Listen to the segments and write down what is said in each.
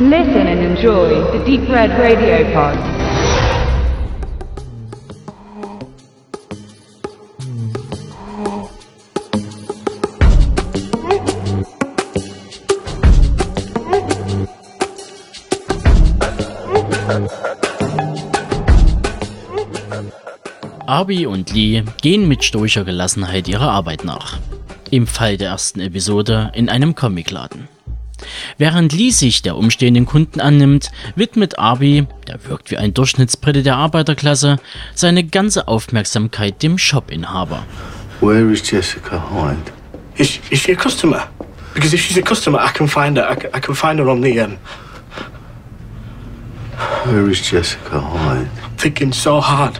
Listen and enjoy the Deep Red Radio Pod. Arby und Lee gehen mit stoischer Gelassenheit ihrer Arbeit nach. Im Fall der ersten Episode in einem Comicladen. Während Lee sich der umstehenden Kunden annimmt, widmet Arby, der wirkt wie ein Durchschnittsbrite der Arbeiterklasse, seine ganze Aufmerksamkeit dem Shopinhaber. Where is Jessica Hyde? Is, is she a customer? Because if she's a customer, I can find her. I, I can find her on the. Um, Where is Jessica Hyde? thinking so hard.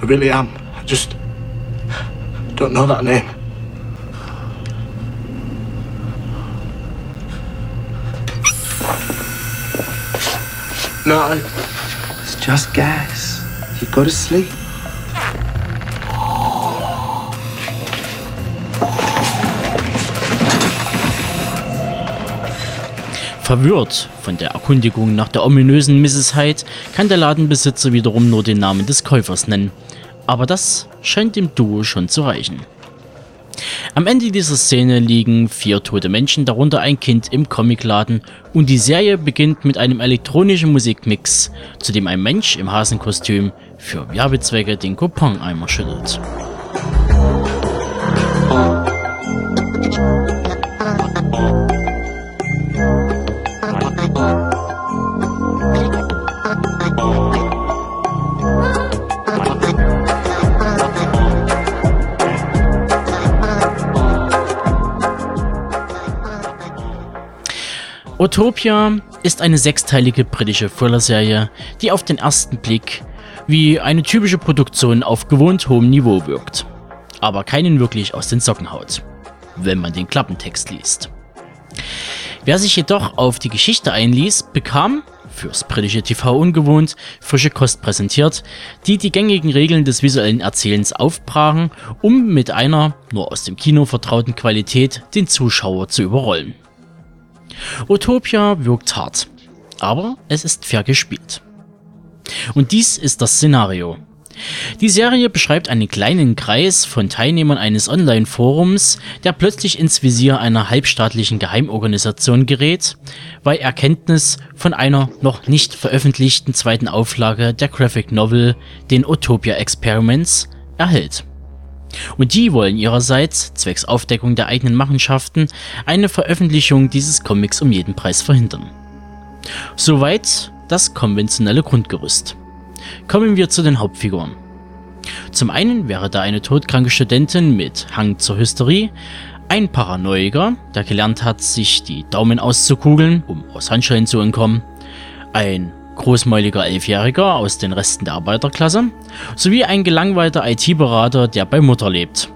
I really am. I just don't know that name. No, It's just gas. You go to sleep. Verwirrt von der Erkundigung nach der ominösen Mrs. Hyde kann der Ladenbesitzer wiederum nur den Namen des Käufers nennen. Aber das scheint dem Duo schon zu reichen. Am Ende dieser Szene liegen vier tote Menschen, darunter ein Kind im Comicladen und die Serie beginnt mit einem elektronischen Musikmix, zu dem ein Mensch im Hasenkostüm für Werbezwecke den Coupon-Eimer schüttelt. Utopia ist eine sechsteilige britische Thriller-Serie, die auf den ersten Blick wie eine typische Produktion auf gewohnt hohem Niveau wirkt, aber keinen wirklich aus den Socken haut, wenn man den Klappentext liest. Wer sich jedoch auf die Geschichte einließ, bekam, fürs britische TV ungewohnt, frische Kost präsentiert, die die gängigen Regeln des visuellen Erzählens aufbrachen, um mit einer nur aus dem Kino vertrauten Qualität den Zuschauer zu überrollen. Utopia wirkt hart, aber es ist fair gespielt. Und dies ist das Szenario. Die Serie beschreibt einen kleinen Kreis von Teilnehmern eines Online-Forums, der plötzlich ins Visier einer halbstaatlichen Geheimorganisation gerät, weil Erkenntnis von einer noch nicht veröffentlichten zweiten Auflage der Graphic Novel, den Utopia Experiments, erhält. Und die wollen ihrerseits, zwecks Aufdeckung der eigenen Machenschaften, eine Veröffentlichung dieses Comics um jeden Preis verhindern. Soweit das konventionelle Grundgerüst. Kommen wir zu den Hauptfiguren. Zum einen wäre da eine todkranke Studentin mit Hang zur Hysterie, ein Paranoiker, der gelernt hat, sich die Daumen auszukugeln, um aus Handschellen zu entkommen, ein großmäuliger Elfjähriger aus den Resten der Arbeiterklasse, sowie ein gelangweilter IT-Berater, der bei Mutter lebt.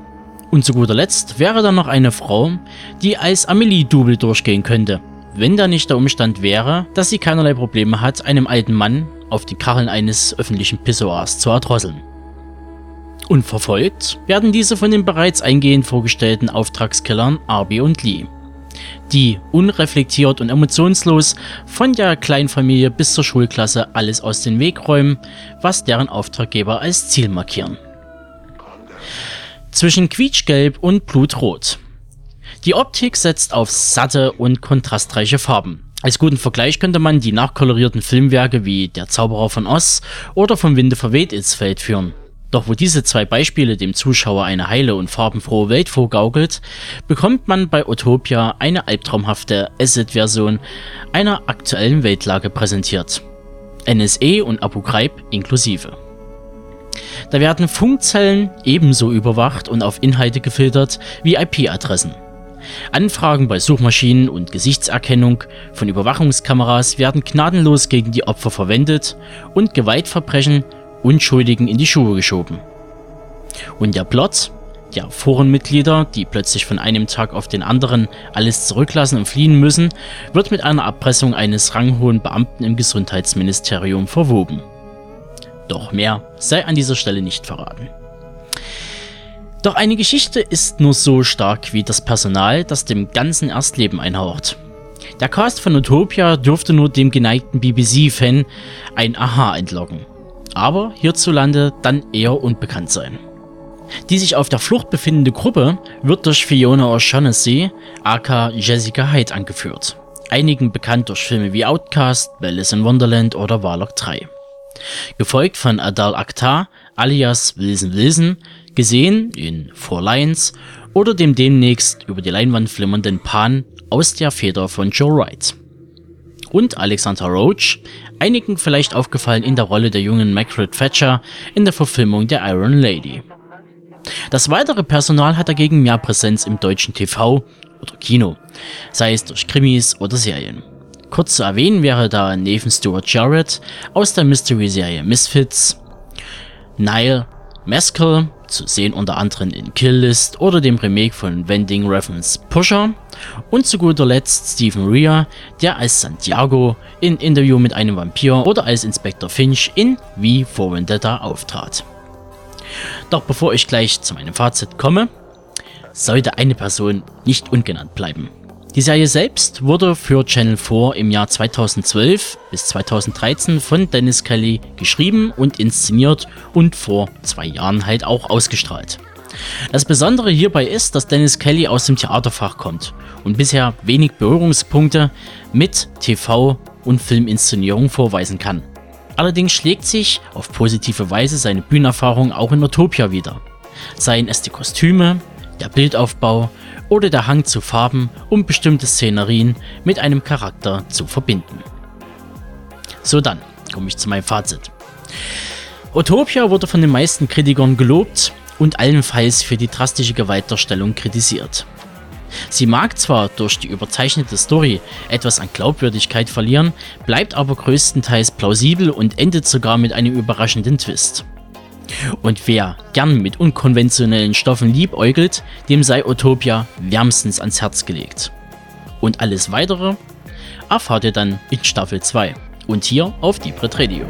Und zu guter Letzt wäre da noch eine Frau, die als Amelie-Double durchgehen könnte, wenn da nicht der Umstand wäre, dass sie keinerlei Probleme hat, einem alten Mann auf die Kacheln eines öffentlichen Pissoirs zu erdrosseln. Unverfolgt werden diese von den bereits eingehend vorgestellten Auftragskillern Arby und Lee, die unreflektiert und emotionslos von der Kleinfamilie bis zur Schulklasse alles aus dem Weg räumen, was deren Auftraggeber als Ziel markieren. Zwischen quietschgelb und blutrot. Die Optik setzt auf satte und kontrastreiche Farben. Als guten Vergleich könnte man die nachkolorierten Filmwerke wie Der Zauberer von Oz oder Vom Winde verweht ins Feld führen. Doch wo diese zwei Beispiele dem Zuschauer eine heile und farbenfrohe Welt vorgaukelt, bekommt man bei Utopia eine albtraumhafte Acid-Version einer aktuellen Weltlage präsentiert. NSE und Abu Ghraib inklusive. Da werden Funkzellen ebenso überwacht und auf Inhalte gefiltert wie IP-Adressen. Anfragen bei Suchmaschinen und Gesichtserkennung von Überwachungskameras werden gnadenlos gegen die Opfer verwendet und Gewaltverbrechen Unschuldigen in die Schuhe geschoben. Und der Plot, der Forenmitglieder, die plötzlich von einem Tag auf den anderen alles zurücklassen und fliehen müssen, wird mit einer Erpressung eines ranghohen Beamten im Gesundheitsministerium verwoben. Doch mehr sei an dieser Stelle nicht verraten. Doch eine Geschichte ist nur so stark wie das Personal, das dem Ganzen Erstleben einhaucht. Der Cast von Utopia dürfte nur dem geneigten BBC-Fan ein Aha entlocken, aber hierzulande dann eher unbekannt sein. Die sich auf der Flucht befindende Gruppe wird durch Fiona O'Shaughnessy, aka Jessica Hyde, angeführt. Einigen bekannt durch Filme wie Outcast, Alice in Wonderland oder Warlock 3. Gefolgt von Adal Akhtar, alias Wilson Wilson, gesehen in Four Lions oder dem demnächst über die Leinwand flimmernden Pan aus der Feder von Joe Wright. Und Alexander Roach, einigen vielleicht aufgefallen in der Rolle der jungen Margaret Thatcher in der Verfilmung der Iron Lady. Das weitere Personal hat dagegen mehr Präsenz im deutschen TV oder Kino, sei es durch Krimis oder Serien. Kurz zu erwähnen wäre da Nathan Stewart Jarrett aus der Mystery-Serie Misfits, Niall Maskell, zu sehen unter anderem in Kill List oder dem Remake von Wending Refn's Pusher und zu guter Letzt Stephen Rea, der als Santiago in Interview mit einem Vampir oder als Inspector Finch in Wie vor Vendetta auftrat. Doch bevor ich gleich zu meinem Fazit komme, sollte eine Person nicht ungenannt bleiben. Die Serie selbst wurde für Channel 4 im Jahr 2012 bis 2013 von Dennis Kelly geschrieben und inszeniert und vor zwei Jahren halt auch ausgestrahlt. Das Besondere hierbei ist, dass Dennis Kelly aus dem Theaterfach kommt und bisher wenig Berührungspunkte mit TV und Filminszenierung vorweisen kann. Allerdings schlägt sich auf positive Weise seine Bühnenerfahrung auch in Utopia wieder. Seien es die Kostüme, der Bildaufbau oder der Hang zu Farben, um bestimmte Szenerien mit einem Charakter zu verbinden. So dann, komme ich zu meinem Fazit. Utopia wurde von den meisten Kritikern gelobt und allenfalls für die drastische Gewaltdarstellung kritisiert. Sie mag zwar durch die überzeichnete Story etwas an Glaubwürdigkeit verlieren, bleibt aber größtenteils plausibel und endet sogar mit einem überraschenden Twist. Und wer gern mit unkonventionellen Stoffen liebäugelt, dem sei Utopia wärmstens ans Herz gelegt. Und alles weitere erfahrt ihr dann in Staffel 2 und hier auf Deep Red Radio.